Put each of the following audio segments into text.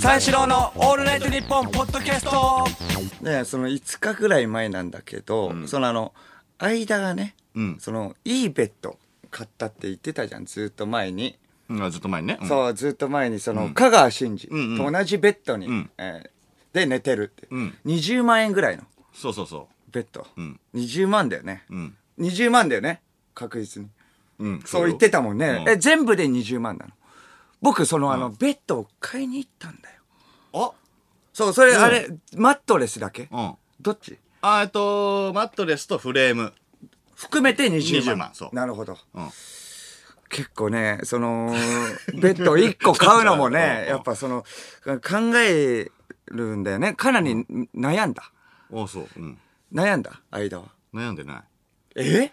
三四郎のオールナイトニッポンポッドキャスト。でその5日ぐらい前なんだけど、そのあの間がね、うん。そのいいベッド買ったって言ってたじゃんずっと前に、うんあずっと前にね。うん。そうずっと前にその、香川真司。んうん。と同じベッドに、ん。えーで寝てるって、うん。20万円ぐらいの。そうそうそベッド、うん。20万だよね、う。うん。20万だよね確実に。うん。そう言ってたもんね、うん。え全部で20万なの僕そのあの、ベッドを買いに行ったんだよ。あ？そうそれ、うん。あれマットレスだけ、うん。どっち？あえっと、マットレスとフレーム。含めて20万。20万そう。なるほど。うん。結構ねその ベッド1個買うのもね うん。やっぱその考えるんだよね。かなり悩んだ。おそう。うん。悩んだ？間は。悩んでない。え？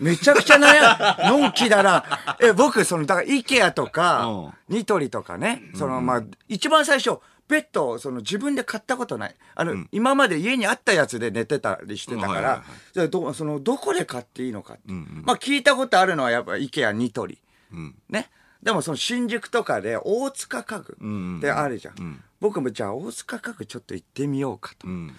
めちゃくちゃ悩ん、のんきだな。え、僕、その、だから、イケアとか、ニトリとかね、その、まあ、一番最初、ベッドを、その、自分で買ったことない。あの、今まで家にあったやつで寝てたりしてたからうんはいはいはい、じゃその、どこで買っていいのかって。うんうんまあ、聞いたことあるのは、やっぱ、イケア、ニトリ。うん。ね。でも、その、新宿とかで、大塚家具うんうんってあるじゃん。ん僕も、じゃあ、大塚家具ちょっと行ってみようかと。うん。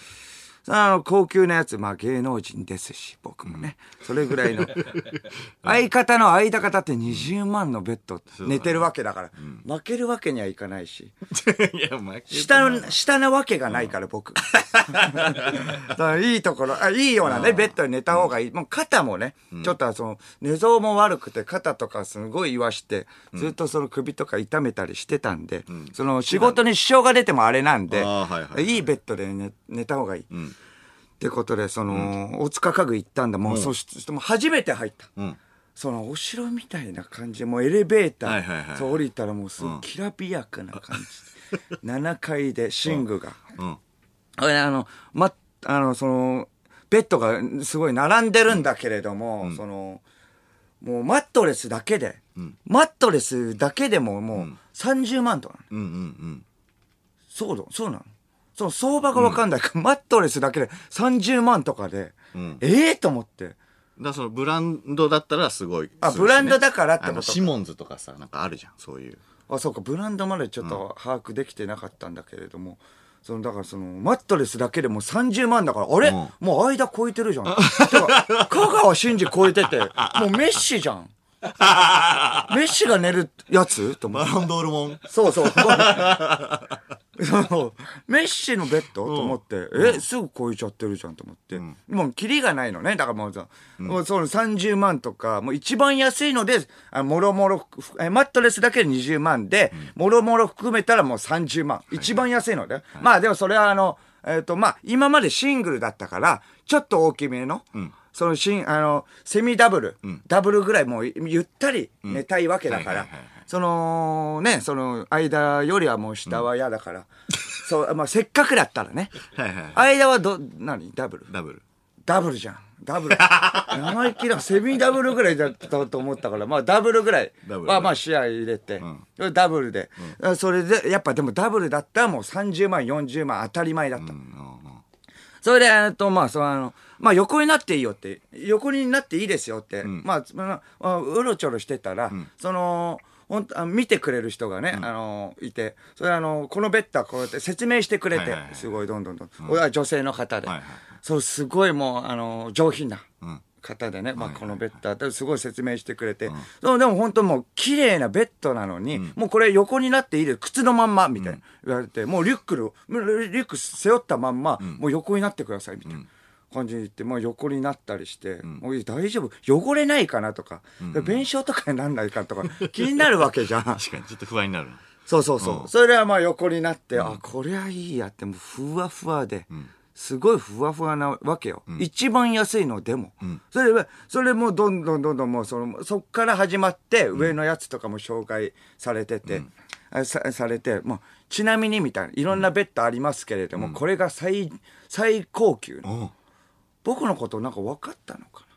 あの、高級なやつ、まあ芸能人ですし、僕もね。それぐらいの。相方の相方って20万のベッド寝てるわけだから、負けるわけにはいかないし。いや、負け下の、下なわけがないから、僕。いいところ、あいいようなね、ベッドに寝た方がいい。もう肩もね、ちょっとその、寝相も悪くて、肩とかすごい言わして、ずっとその首とか痛めたりしてたんで、その仕事に支障が出てもあれなんで、いはいいいベッドで寝寝た方がいい。んってことで、その、大塚家具行ったんだ。もう、そして、もう初めて入った。うん。その、お城みたいな感じで、もうエレベーター、はいはいはいそう降りたらもうすごいきらびやかな感じ。7階で寝具が。うん。あの、ま、あの、その、ベッドがすごい並んでるんだけれども、その、もうマットレスだけで、マットレスだけでももう30万とかうんうんうん。そうだ、そうなの。その相場がわかんないから、マットレスだけで30万とかで、んええと思って。だからそのブランドだったらすごい。あするしねブランドだからってことあのシモンズとかさ、なんかあるじゃん、そういう。あ、そうか、ブランドまでちょっと把握できてなかったんだけれども、その、だからその、マットレスだけでもう30万だから、あれ、うんもう間超えてるじゃん。てか、香川真司超えてて、もうメッシじゃん。メッシが寝るやつ？と思って。ロンドールモン。そうそう。そ うメッシのベッド、と思って、え、すぐ超えちゃってるじゃんと思って。もう、キリがないのね。だからもうさ、もうその30万とか、もう一番安いので、あもろもろ、えマットレスだけで20万で、もろもろ含めたらもう30万。一番安いので。まあでもそれはあの、えっ、と、まあ、今までシングルだったから、ちょっと大きめの、そのシン、あの、セミダブル、ダブルぐらいもうゆったり寝たいわけだからそのね、その間よりはもう下は嫌だから、そう、まあせっかくだったらね、はいはい。間はど、何？ダブル？ダブル。ダブルじゃん。ダブル。生意気だ。セミダブルぐらいだったと思ったから、まあダブルぐらい。はまあ試合入れて、ダブルで、それで、やっぱでもダブルだったらもう30万、40万当たり前だった。それで、えっと、まあ、その、あの、まあ、横になっていいよって、横になっていいですよって、まあ、まあ、うろちょろしてたら、その、ほんとあ見てくれる人がね、あの、いて、それあの、このベッドはこうやって説明してくれて、はいはいはい。すごいどんどんどん。俺は女性の方で、はいはいそう、すごいもう、あの、上品な。ん。方でね、まあ、このベッドすごい説明してくれて、そうでも本当もう綺麗なベッドなのに、もうこれ横になっていいで靴のまん。まみたいな言われて、もうリュックのリュック背負ったまんま、もう横になってくださいみたいな。感じで言って、もう横になったりして、もう大丈夫？汚れないかなとか、弁償とかになんないかとか 気になるわけじゃん。確かに、ちょっと不安になる。そうそうそう。それではまあ横になって、あ、これはいいやって、もうふわふわで、すごいふわふわなわけよ。一番安いのでも。それで、それもどんどんどんどんもうその、そっから始まって、上のやつとかも紹介されてて、あさされて、まあ、ちなみにみたいな、いろんなベッドありますけれども、これが最、最高級の。うん。僕のことなんか分かったのかな？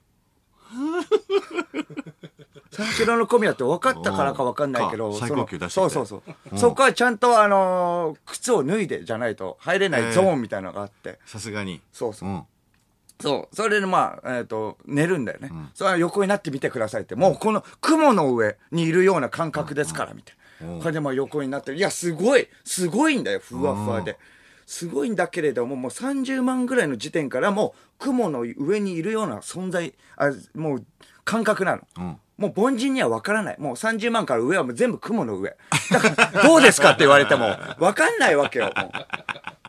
三四郎の小宮って分かったからか分かんないけど、か最高級出してそうそうそう。そこはちゃんとあのー靴を脱いでじゃないと入れないゾーンみたいなのがあって、さすがに。そうそう。うん。そう。それでまあ、えっ、と、寝るんだよね。それは横になってみてくださいって。もうこの雲の上にいるような感覚ですから、みたいな。これでまあ横になってる。いや、すごい、すごいんだよ、ふわふわで。すごいんだけれども、もう30万ぐらいの時点からもう雲の上にいるような存在、あもう感覚なの。もう凡人には分からない。もう30万から上はもう全部雲の上。だから、どうですかって言われても、分かんないわけよ。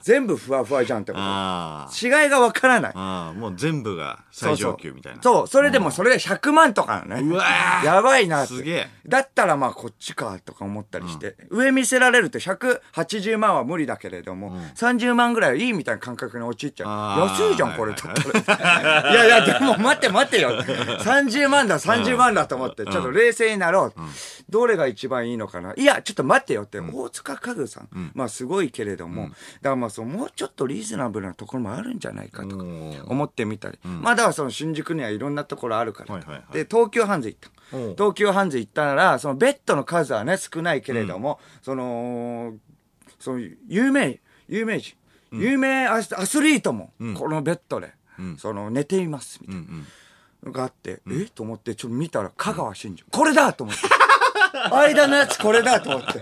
全部ふわふわじゃんってこと。あ違いが分からない。あ。ああ、もう全部が最上級みたいな。そうそれでもそれが100万とかなのね。うわーやばいなすげえだったらまあこっちかとか思ったりして、上見せられると180万は無理だけれども、30万ぐらいはいいみたいな感覚に陥っちゃう。安いじゃん、これだったら。いやいや、でも待って待ってよ。30万だ、30万だと思って、ちょっと冷静になろう。どれが一番いいのかな。いや、ちょっと待ってよって、大塚家具さん。まあすごいけれども、だからまあそう、もうちょっとリーズナブルなところもあるんじゃないかとか思ってみたり。まあだからその新宿にはいろんなところあるから。で、東急ハンズ行った。うん東急ハンズ行ったら、そのベッドの数はね、少ないけれども、その、その有名、有名人、有名アスアスリートも、このベッドで、その寝ています、みたいな。のがあって、え？と思って、ちょっと見たら、香川真司。これだと思って。間のやつこれだと思って。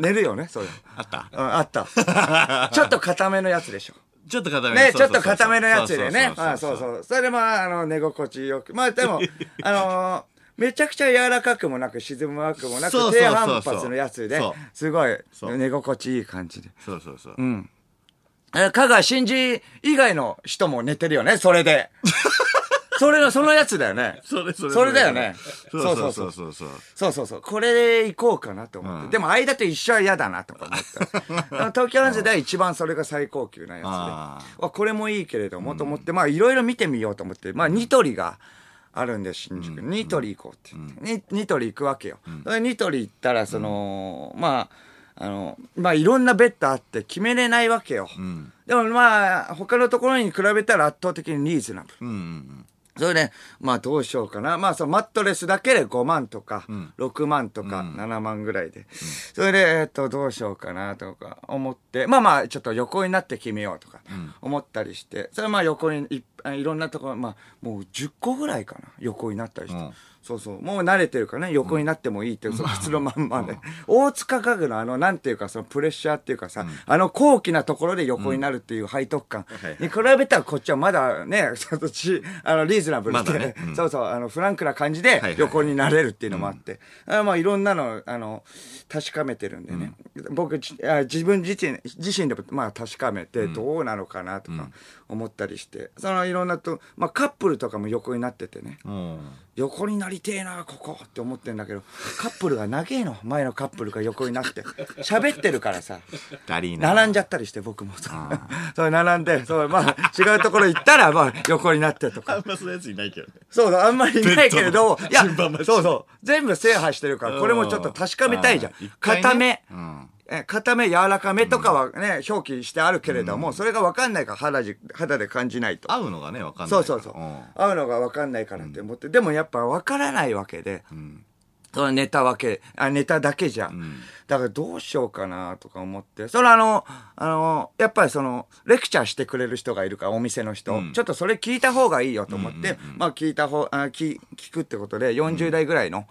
寝るよね、それ。あった？あった。ちょっと固めのやつでしょ。ちょっと固めね、ちょっと固めのやつでね。そうあそそうそううそれでまあ、あの、寝心地よく。まあでも、あのーめちゃくちゃ柔らかくもなく、沈むわくもなく、低反発のやつですごい寝心地いい感じで。そうそうそう。うん。え香川真司以外の人も寝てるよね、それで。それの、そのやつだよね。それそれそれだよね。そうそうそうそうそう。そうそうそう。これで行こうかなと思って。うんでも間と一緒は嫌だなとか思った。東京ハンズでは一番それが最高級なやつで。これもいいけれども、と思って、まあいろいろ見てみようと思って、まあニトリがあるんで、新宿に。ニトリ行こうって言って。にニトリ行くわけよ。それでニトリ行ったら、その、まあ、あの、まあいろんなベッドあって決めれないわけよ。んでもまあ、他のところに比べたら圧倒的にリーズナブル。うんうんそれで、まあどうしようかな。まあそのマットレスだけで5万とか、6万とか7万ぐらいで。それで、えっと、どうしようかなとか思って、まあまあちょっと横になって決めようとか思ったりして、それはまあ横にいいろんなところ、まあもう10個ぐらいかな。横になったりして。うんそうそう。もう慣れてるからね、横になってもいいっていう、その普通のまんまで。大塚家具のあの、なんていうか、そのプレッシャーっていうかさ、あの高貴なところで横になるっていう背徳感に比べたらこっちはまだね、ちょっとち、あの、リーズナブルで、ね。うん。そうそう、あの、フランクな感じで横になれるっていうのもあって、あまあいろんなの、あの、確かめてるんでね。僕じあ、自分自身、自身でもまあ確かめてどうなのかなとか思ったりして、そのいろんなと、まあカップルとかも横になっててね。うん。横になりてえなここって思ってんだけどカップルが長えの。前のカップルが横になって。喋ってるからさ。並んじゃったりして僕も。そうそれ並んでそうまあ違うところ行ったらまあ横になってとか。あんまそういうやついないけどね。そうそうあんまりいないけれどいやそうそう。全部制覇してるからこれもちょっと確かめたいじゃん。ね。固め。うん。え固め柔らかめとかはね、表記してあるけれども、それが分かんないから肌じ肌で感じないと。合うのがね、わかんない。そうそうそう。会うのが分かんないからって思って、でもやっぱ分からないわけで、そのネタわけ、あ、ネタだけじゃ。だからどうしようかなとか思って、それあの、あの、やっぱりその、レクチャーしてくれる人がいるから、お店の人。うん。ちょっとそれ聞いた方がいいよと思って、まあ聞いた方、あ聞聞くってことで、40代ぐらいの、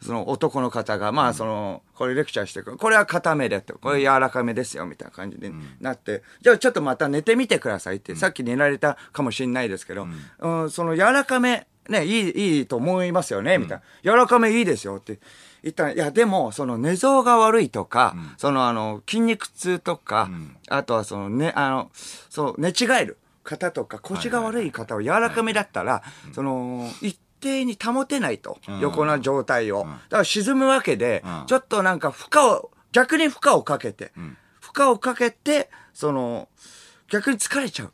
その男の方が、まあその、これレクチャーしてくる。これは固めでって、これ柔らかめですよ、みたいな感じでなって、じゃあちょっとまた寝てみてくださいって、さっき寝られたかもしれないですけど、うん、その柔らかめ、ね、いい、いいと思いますよね、みたいな。柔らかめいいですよって。言ったら、いや、でも、その寝相が悪いとか、そのあの、筋肉痛とか、あとはそのね、あの、そう、寝違える方とか、腰が悪い方は柔らかめだったら、その、一定に保てないと、横の状態を。だから沈むわけで、うん。ちょっとなんか負荷を、逆に負荷をかけて、負荷をかけて、その、逆に疲れちゃう。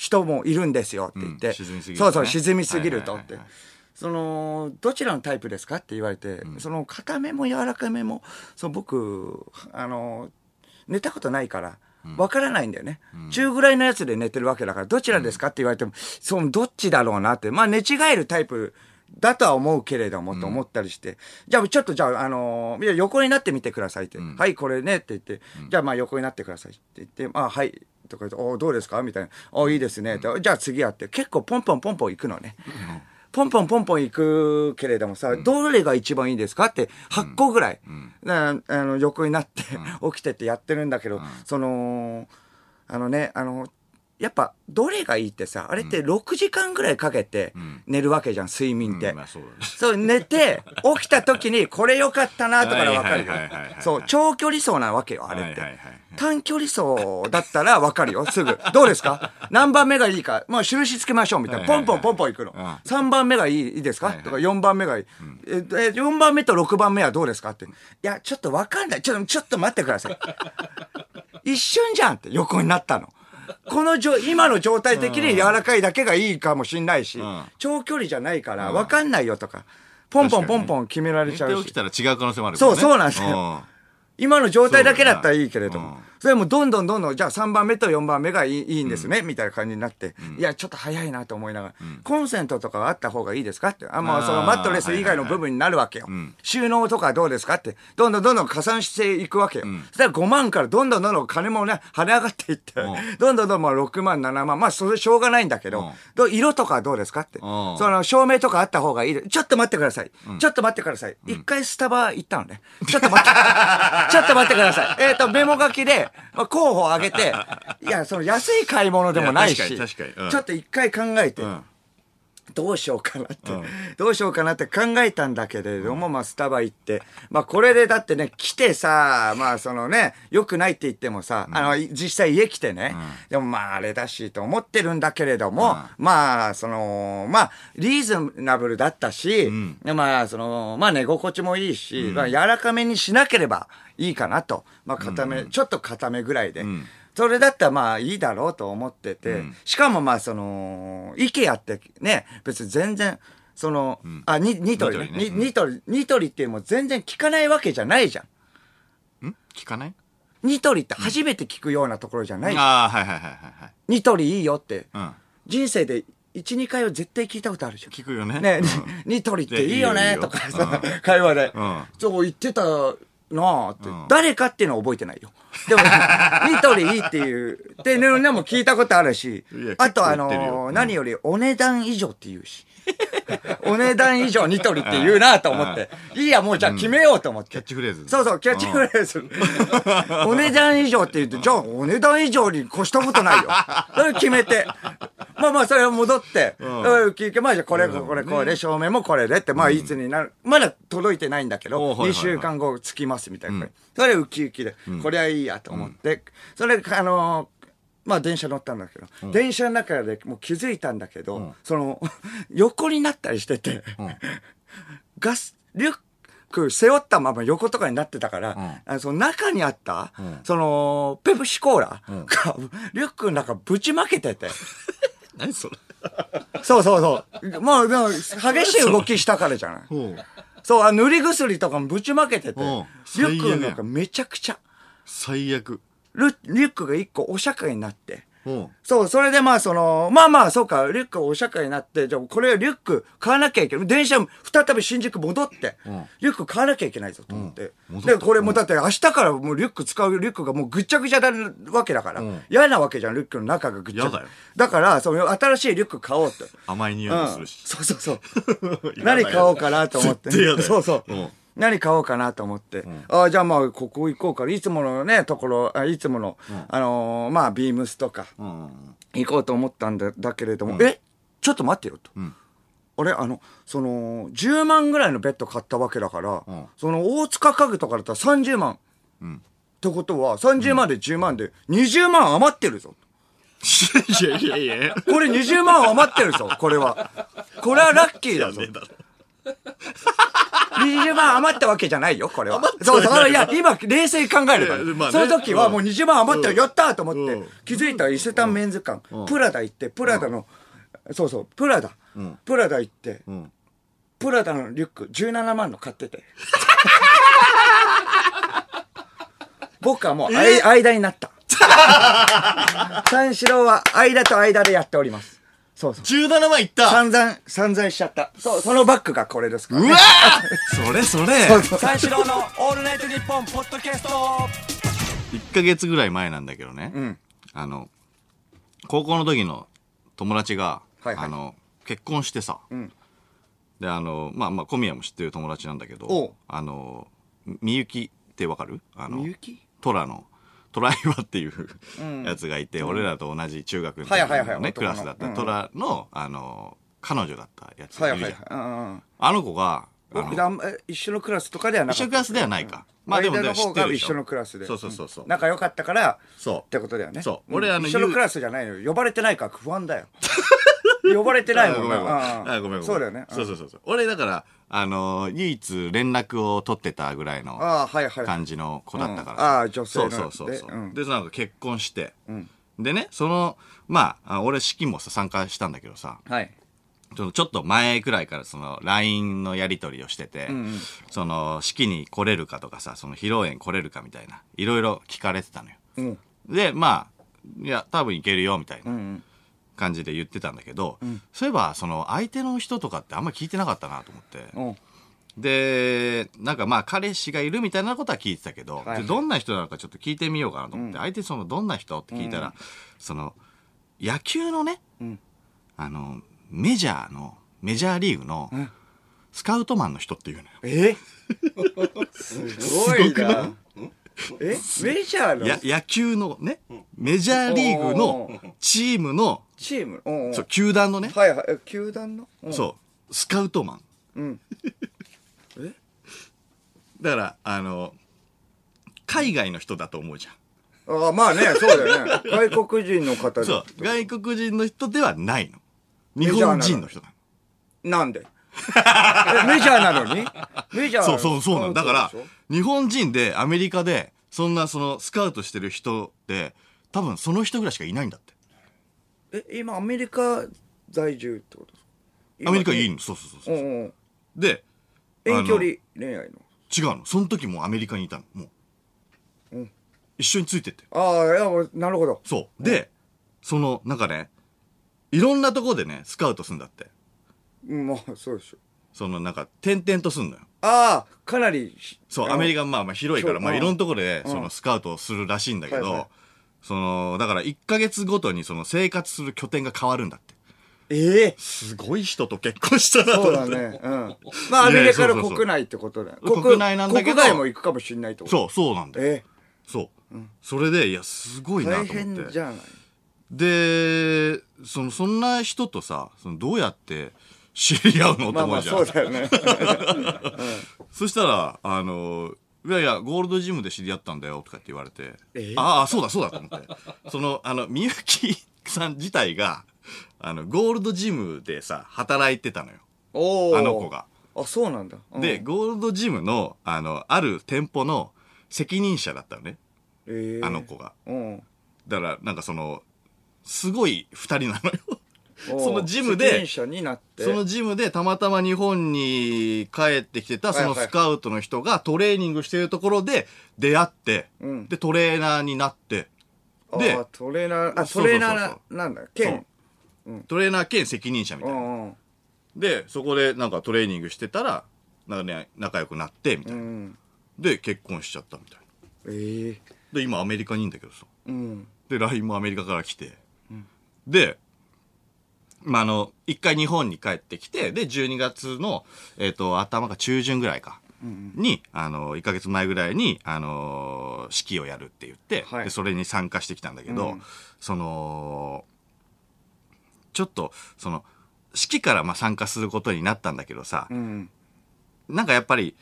うん。人もいるんですよって言って、うん沈みすぎるとね。そうそう沈みすぎるとって、はいはいはいはい。そのどちらのタイプですかって言われて、その固めも柔らかめもそう僕あの寝たことないからわからないんだよね、中ぐらいのやつで寝てるわけだからどちらですかって言われても、そうどっちだろうなって。まあ寝違えるタイプだとは思うけれども、と思ったりして。じゃあ、ちょっとじゃあ、あのー横になってみてくださいって。はい、これねって言って、じゃあ、まあ、横になってくださいって言って、あ、はい。とか言って、おどうですか？みたいな。おいいですね。ってじゃあ次やって。結構ポンポンポンポン行くのね。ポンポンポンポン行くけれどもさ、どれが一番いいですか？って8個ぐらい。なあの横になって、起きてってやってるんだけど、そのあのねあのやっぱどれがいいってさあれって6時間ぐらいかけて寝るわけじゃん睡眠って、うんまあそうそう寝て起きた時にこれ良かったなとかで分かるよ。そう長距離走なわけよあれって、短距離走だったら分かるよすぐ。どうですか？何番目がいいか？まあ印つけましょうみたいな、ポンポンポンポンいくの、うん。3番目がいいいいですか、とか4番目がいい、ええ4番目と6番目はどうですか？って。いやちょっと分かんない。ちょっとちょっと待ってください。一瞬じゃんって横になったの。この状今の状態的に柔らかいだけがいいかもしんないし、ん。長距離じゃないから分かんないよとか、ポンポンポンポン決められ寝ちゃうし。て起きたら違う可能性もあるそうからねそうなんですよ。今の状態だけだったらいいけれども。それもどんどんどんどん、じゃあ3番目と4番目がいいいいんですね、みたいな感じになって、いや、ちょっと早いなと思いながら、コンセントとかあった方がいいですかって、あ、もうそのマットレス以外の部分になるわけよ。収納とかどうですかって、どんどんどんどん加算していくわけよ。そしたら5万からどんどんどんどん金もね、跳ね上がっていって、どん。どんどんどん6万、7万、まあそれしょうがないんだけど、色とかどうですかって、ん。その照明とかあった方がいい。でちょっと待ってください。ちょっと待ってください。一回スタバ行ったのね。ちょっと待って、ちょっと待ってください。えっ、と、メモ書きで、まあ候補を挙げて、いや、その安い買い物でもないし、いや確かに確かに。うん。ちょっと一回考えて、んどうしようかなって、うん。どうしようかなって考えたんだけれども、まあ、スタバ行って、まあ、これでだってね、来てさ、まあ、そのね、良くないって言ってもさ、あの、い実際家来てね、でもまあ、あれだし、と思ってるんだけれども、まあ、その、まあ、リーズナブルだったし、まあ、その、まあ、寝心地もいいし、まあ、柔らかめにしなければいいかなと。まあ、固め、ちょっと固めぐらいで。それだったらまあいいだろうと思ってて、しかもまあその、イケアってね、別に全然、その、あ、ニニトリね。ニトリね。ニニトリ、ニトリっていう全然聞かないわけじゃないじゃん。ん？聞かない？ニトリって初めて聞くようなところじゃない。ああはいはいはいはいはい。ニトリいいよって、うん。人生で1、2回は絶対聞いたことあるじゃん。聞くよね。ね、うん。ニトリっていいよねとかさ、会話で、うん。そう言ってたなあって、ん誰かっていうのは覚えてないよ。でも、ニトリいいっていう、っていうのも聞いたことあるしいや、あとあ結構言ってるよのーうん何よりお値段以上って言うし。お値段以上ニトリって言うなと思って。いいや、もうじゃあ決めようと思って。キャッチフレーズそうそう、キャッチフレーズ。お値段以上って言って、じゃあお値段以上に越したことないよ。それ決めて。まあまあ、それは戻って、うん、聞いて、まあじゃあこれ、これ、これ、照明もこれでって、まあいつになる。まだ届いてないんだけど、おはいはいはい。2週間後着きますみたいな。それウキウキで、これはいいやと思って、それ、あのー、まあ電車乗ったんだけど、電車の中でもう気づいたんだけど、その、横になったりしてて、ガス、リュック背負ったまま横とかになってたから、あのその中にあった、その、ペプシコーラが、リュックの中ぶちまけてて。何それそうそうそう。まあ、でも、激しい動きしたからじゃない。そう、あ塗り薬とかもぶちまけてて、リュックの中めちゃくちゃ。最悪。リュックが一個お釈迦になって。そう、それでまあその、まあまあそうか、リュックお釈迦になって、じゃあこれリュック買わなきゃいけない。電車再び新宿戻って、リュック買わなきゃいけないぞと思って。で、これもだって明日からもうリュック使うリュックがもうぐっちゃぐちゃなわけだから、嫌なわけじゃん、リュックの中がぐっちゃぐちゃ。だから、その新しいリュック買おうって。甘い匂いもするし。そうそうそう。何買おうかなと思って。そうそう。何買おうかなと思って。うん、ああ、じゃあまあ、ここ行こうか。いつものね、ところ、あいつもの、うん、あのー、まあ、ビームスとか、行こうと思ったんだだけれども、うん、えちょっと待ってよと。あれあの、その、10万ぐらいのベッド買ったわけだから、その、大塚家具とかだったら30万。ってことは、30万で10万で20万余ってるぞ。いやいやいや。これ20万余ってるぞ、これは。これはラッキーだぞ。20万余ったわけじゃないよ、これは。そうそう。いや、今、冷静に考えるから。まあね、その時はもう20万余ったよ、やったと思って、気づいたら伊勢丹メンズ館、プラダ行って、プラダの、そうそう、プラダ。プラダ行って、プラダのリュック17万の買ってて。僕はもう、間になった。三四郎は間と間でやっております。そうそう。17万いった散々、散々しちゃった。そう、そのバッグがこれですから、ね。うわ それそれ三四郎のオールナイトニッポンポッドキャスト !1 ヶ月ぐらい前なんだけどね。うん。あの、高校の時の友達が、はいはい、あの、結婚してさ。うん。で、あの、まあまあ、小宮も知ってる友達なんだけど、あの、みゆきってわかる？あのみゆき？トラのトライバっていうやつがいて、俺らと同じ中学の時はいはいはいのね、クラスだった、トラの、あの、彼女だったやつはいはいい。るじゃん。あの子が、一緒のクラスとかではなか一緒のクラスではないか。まあでも知ってるでしょ。方が一緒のクラスで。そうそうそうそう。仲良かったからそう。ってことだよね。そう。うん。俺あの一緒のクラスじゃないのよ。呼ばれてないから不安だよ 呼ばれてないもんあごめんごめん。なあ。ごめんごめん。そうだよね。そうそうそうそう。俺だから、あのー、唯一連絡を取ってたぐらいのああはいはい。感じの子だったから。うん。ああ女性の。そうそうそうそう。でうん。で、なんか結婚して、ん。でね、その、まあ、あ俺式もさ、参加したんだけどさ、はい。ちょっとちょっと前くらいからその LINE のやり取りをしてて、その式に来れるかとかさ、その披露宴来れるかみたいな、いろいろ聞かれてたのよ。うん。で、まあ、いや、多分いけるよ、みたいな。うん感じで言ってたんだけど、そういえば、その相手の人とかってあんま聞いてなかったなと思って。う。んで、なんかまあ彼氏がいるみたいなことは聞いてたけど、はいでどんな人なのかちょっと聞いてみようかなと思って、相手そのどんな人って聞いたら、その野球のね、ん。あの、メジャーの、メジャーリーグのスカウトマンの人っていうのよ。え？すごいなえ？メジャーの？や野球のね、メジャーリーグのチームの、チーム？うんうん。そう、球団のね、はいはい。え球団の？うん。そう、スカウトマン。うん。だから、あの、海外の人だと思うじゃん。ああまあねそうだよね。外国人の方そう、外国人の人ではないの。日本人の人なの。なんで？えメジャーなのに？メジャーそうそうそうなの。だから日本人でアメリカで、そんなそのスカウトしてる人って、多分その人ぐらいしかいないんだって。え今アメリカ在住ってことですか？アメリカいいのの。そうそうそうそう。うんうんで、遠距離恋愛の？違うの。その時もアメリカにいたの。もう。うん一緒についてって。ああいやなるほどそう。で、その、なんかね、いろんなとこでね、スカウトするんだって。うんまあそうでしょ。その、なんか、転々とすんのよ。ああかなりそう、アメリカカまあまあ広いから、そうまあいろんなところで、うん。そのスカウトをするらしいんだけどはいはい、その、だから1ヶ月ごとにその生活する拠点が変わるんだって。ええ。すごい人と結婚したなとそう。だね。うん。まあアメリカの国内ってことだ。よ国内なんだけど国外も行くかもしれないってこと？そう、そうなんだよ。えそう。それで、いや、すごいな大と思って。変じゃない？で、その、そんな人とさ、そのどうやって知り合うのって思うじゃん。そうだよね そしたら、あの、いやいや、ゴールドジムで知り合ったんだよ、とかって言われてえ、ああ、そうだそうだと思って。その、あの、みゆきさん自体が、あの、ゴールドジムでさ、働いてたのよ。あの子が。あそうなんだうんで、ゴールドジムの、あの、ある店舗の責任者だったのね。ええあの子が。うんだから、なんかその、すごい二人なのよ。そのジムでそのジムでたまたま日本に帰ってきてたそのスカウトの人がトレーニングしてるところで出会って、うん。で、トレーナーになって、であトレーナーあトレーナーなんだ兼トレーナー兼責任者みうたいな。んうん。で、そこでなんかトレーニングしてたら、なんかね、仲良くなって、みたいな。うん。で、結婚しちゃったみたいな。ええで、今アメリカにいんだけどさ。うん。で、LINE もアメリカから来て。で、まあ、あの、一回日本に帰ってきて、で、12月の、えっ、と、頭が中旬ぐらいか。に、あの、1ヶ月前ぐらいに、あのー式をやるって言って、はい。で、それに参加してきたんだけど、うん。その、ちょっと、その、式からまあ参加することになったんだけどさ、うんなんかやっぱり、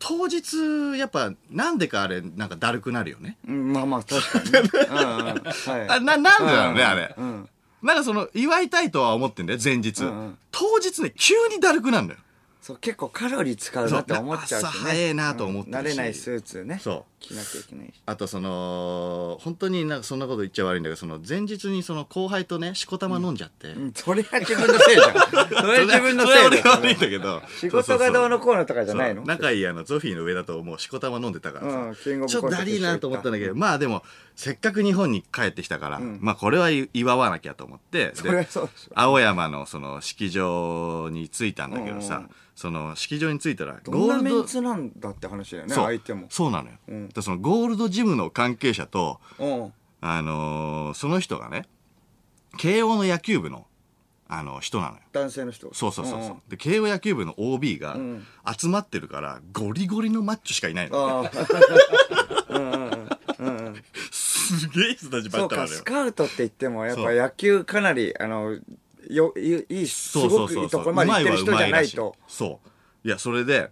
当日、やっぱ、なんでかあれ、なんかだるくなるよね。うんまあまあ確かにね。うんうん。はい。あ、な、なんでだろうね、あれ。うんなんかその、祝いたいとは思ってんだよ、前日。うんうん。当日ね、急にだるくなるんだよ。そう結構カロリー使うなって思っちゃうしね。朝早いなと思ってるし。うん慣れないスーツね。そう着なきゃいけないし。あとその、本当になんかそんなこと言っちゃ悪いんだけど、その前日にその後輩とね、しこたま飲んじゃって。うん。それは自分のせいじゃん。それは自分のせいそれは俺がだ悪いんだけど。仕事がどうのこうのとかじゃないの？仲いいあの、ゾフィーの上だともうしこたま飲んでたからさ。うん。キングオブちょっとだりーなと思ったんだけど、まあでも、せっかく日本に帰ってきたから、ん。まあこれは祝わなきゃと思って、それはそうでしょ青山のその式場に着いたんだけどさ、うん。その式場に着いたら、どんなメンド、ツなんだって話だよねそう。相手も。そうなのよ。うん。でそのゴールドジムの関係者と、うんあのーその人がね、慶応の野球部の、あの、人なのよ。男性の人。そうそうそうそう。んで、慶応野球部の OB が集まってるから、ゴリゴリのマッチョしかいないの。すげえ人たちばっかなのよス。カウトって言っても、やっぱ野球かなり、あの、よ、いいい、すごくい。いところまで行ってる人じゃないと。そう。いや、それで、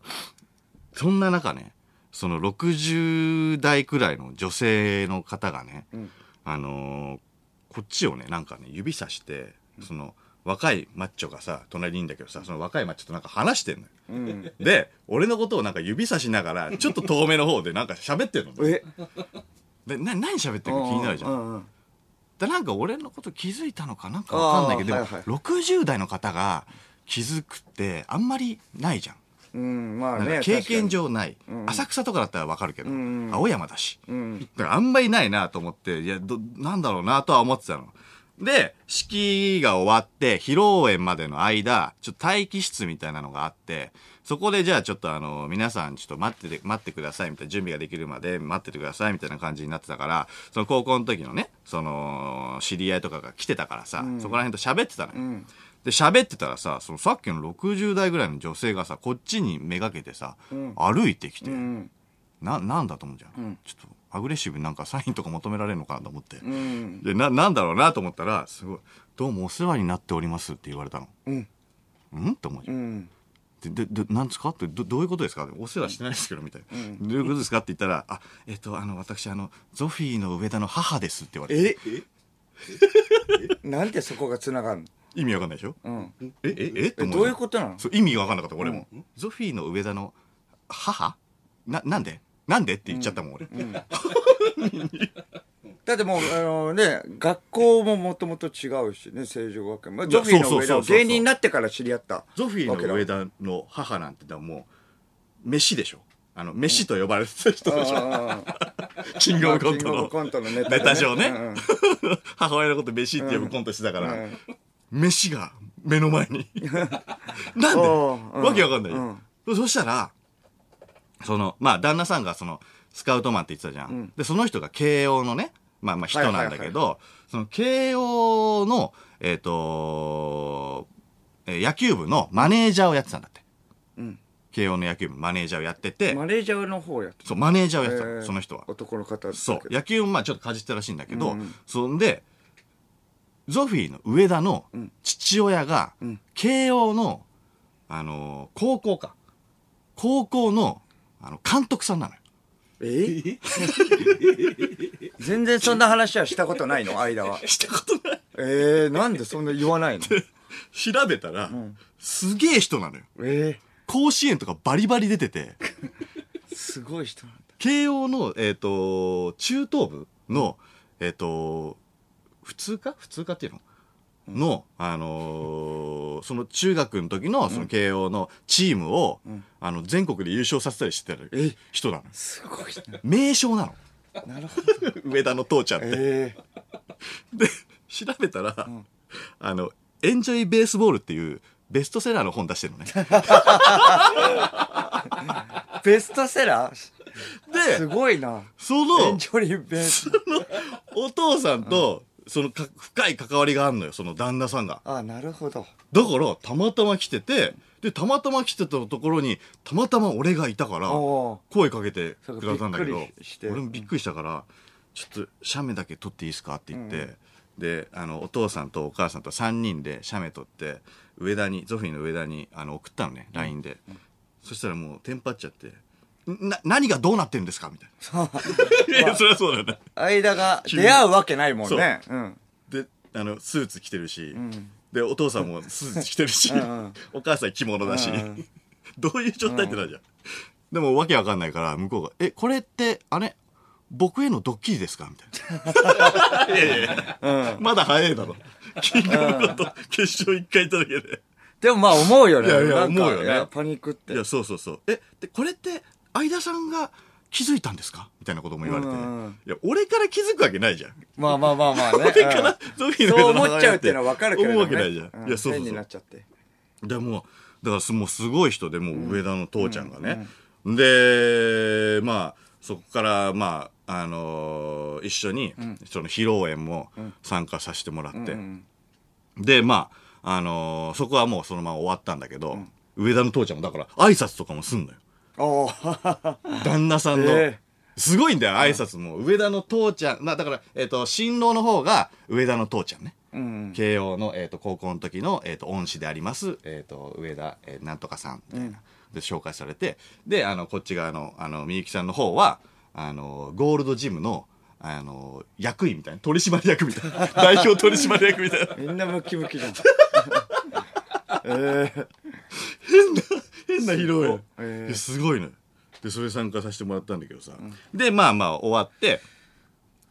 そんな中ね、その60代くらいの女性の方がね、あのーこっちをね、なんかね、指さして、その、若いマッチョがさ、隣にいんだけどさ、その若いマッチョとなんか話してんのよ。で、俺のことをなんか指さしながら、ちょっと遠目の方でなんか喋ってんのね。え？で、な、何喋ってるか気になるじゃん。うんうんでなんか俺のこと気づいたのかなんかわかんないけど、はいはいでも60代の方が気づくってあんまりないじゃん。うん、まあね。経験確上ない、浅草とかだったらわかるけど、んうん。青山だし、ん。だからあんまりないなと思っていやどなんだろうなとは思ってたの。で式が終わって披露宴までの間ちょっと待機室みたいなのがあってそこでじゃあちょっとあの皆さんちょっと待ってて待ってくださいみたいな準備ができるまで待っててくださいみたいな感じになってたからその高校の時のねその知り合いとかが来てたからさ、そこら辺と喋ってたのよ、んで、喋ってたらさ、そのさっきの60代ぐらいの女性がさ、こっちにめがけてさ、歩いてきて、うん。な、なんだと思うじゃん,、ちょっとアグレッシブになんかサインとか求められるのかなと思って。うん。で、な、なんだろうなと思ったら、すごい、どうもお世話になっておりますって言われたの。うん。うん？って思うじゃ。うんん。で、で、で、なんですか？って、ど、どういうことですか？お世話してないですけど、みたいな。どういうことですか？って言ったら、あ、えっと、あの、私、あの、ゾフィーの上田の母ですって言われて。え？なんでそこが繋がるの？意味わかんないでしょ？うん。え、え、え？え、どういうことなの？そう意味が分かんなかった。俺も、ゾフィーの上田の母？ななんで？なんでって言っちゃったもん俺、だってもう、あのね、学校ももともと違うしね、成城学園。まあ、ゾフィーの上田芸人になってから知り合った。ゾフィーの上田の母なんてのはもう飯でしょ。あの飯と呼ばれてた人でしょ、あ キングオブコントキングオブのコントのネタ,、ネタ上ね。うんうん。母親のこと飯って呼ぶコントしてたから、うん飯が目の前に。なんで？おううん。わけわかんない。よ、うん。そしたらそのまあ旦那さんがそのスカウトマンって言ってたじゃん、でその人が慶応のねまあまあ人なんだけど、その慶応のえっ、とえー野球部のマネージャーをやってたんだって、うん。慶応の野球部マネージャーをやってて、マネージャーの方やってそうマネージャーをやってたの、えー。その人は。男の方そう野球もまあちょっとかじってたらしいんだけど、うん。そんでゾフィーの上田の父親が、ん。慶応の、あのー高校か。高校のあの監督さんなのよ。え？全然そんな話はしたことないの？間は。したことない。えー、なんでそんな言わないの？調べたら、すげえ人なのよ。え甲子園とかバリバリ出てて。ー、すごい人なんだ。慶応の、えっと中等部の、えっ、と普通科普通科っていうの？の、あのーその中学の時のその慶応のチームを、あの全国で優勝させたりしてたえ？人なの。すごい人。名将なの。なるほど。上田の父ちゃんって、えで調べたら、あの「エンジョイベースボール」っていうベストセラーの本出してるのね。ー、ベストセラー？すでごいな。そエのンジョイベース。お父さんと、そのか深い関わりがあるのよその旦那さんが。あ、なるほど。だから、たまたま来てて、で、たまたま来てたところに、たまたま俺がいたから、お声かけてくださったんだけど俺もびっくりしたから、ちょっと、写メだけ撮っていいですかって言って、で、あの、お父さんとお母さんと3人で写メ撮って、上田に、ゾフィーの上田に、あの、送ったのね、LINE で。そしたらもう、テンパっちゃって、な、何がどうなってるんですかみたいな。いや、そりゃそうだよね。間が出会うわけないもんね。う。ん。であのスーツ着てるし、でお父さんもスーツ着てるし。んうん。お母さん着物だし、うん。どういう状態ってなるじゃん、でもわけわかんないから向こうが「えこれってあれ僕へのドッキリですか?」みたいな「いやいやいや。まだ早いだろ。キングオブコント決勝一回行っただけで。でもまあ思うよね。いやいや思うよね。パニックって。いやそうそうそうえでこれって相田さんが気づいたんですか?」みたいなことも言われて、うんいや俺から気づくわけないじゃん。まあまあまあまあね。俺からゾフィーのそう思っちゃうっていうのは分かるけれどね。思うわけないじゃん。いやそうそうそう。変になっちゃって。でもうだからすもうすごい人でもう上田の父ちゃんがね、でまあそこからまああのー一緒にその披露宴も参加させてもらって、でまああのーそこはもうそのまま終わったんだけど、上田の父ちゃんもだから挨拶とかもすんのよ。旦那さんの。えすごいんだよ、挨拶も。上田の父ちゃん、まあだから、えっ、と、新郎の方が上田の父ちゃんね。うん。慶応の、えっ、と、高校の時の、えっ、と、恩師であります、えっ、と、上田、えーなんとかさん、みたいな。で、紹介されて、で、あの、こっち側の、あの、みゆきさんの方は、あの、ゴールドジムの、あの、役員みたいな、取締役みたいな、代表取締役みたいな、みんなムキムキじゃん。え変な披露宴。えーすごいのよ。で、それ参加させてもらったんだけどさ。で、まあまあ終わって、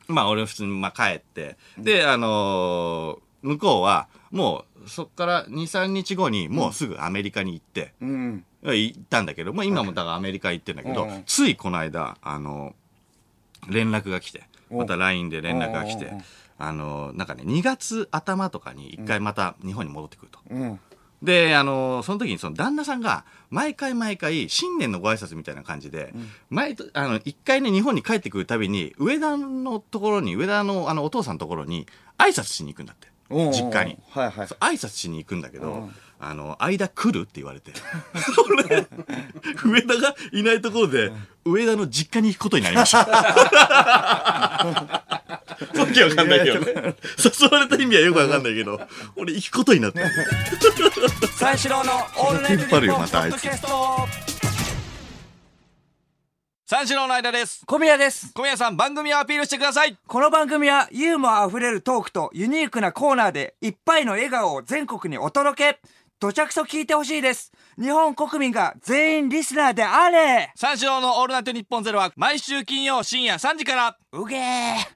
まあ俺普通にまあ帰って、で、あのー向こうは、もうそっから2、3日後にもうすぐアメリカに行って、ーうん。行ったんだけど、まあ今もだからアメリカ行ってんだけど、うんついこの間、あの連絡が来て、また LINE で連絡が来てあのなんかね、2月頭とかに一回また日本に戻ってくると。うんで、あのその時にその旦那さんが、毎回毎回、新年のご挨拶みたいな感じで、毎と、あの、一回ね、日本に帰ってくるたびに、上田のところに、上田のあの、お父さんのところに、挨拶しに行くんだって。実家に。はいはい挨拶しに行くんだけど、うんあの、間来るって言われて。俺、上田がいないところで、上田の実家に行くことになりました。わけわかんないけどね。誘われた意味はよくわかんないけど、俺行くことになった。三四郎のオールナイトニッポンポッドキャスト。三四郎の間です。小宮です。小宮さん番組をアピールしてください。この番組はユーモアあふれるトークとユニークなコーナーでいっぱいの笑顔を全国にお届け。どちゃくそ聞いてほしいです。日本国民が全員リスナーであれ。三四郎のオールナイトニッポンゼロは毎週金曜深夜3時から。うげー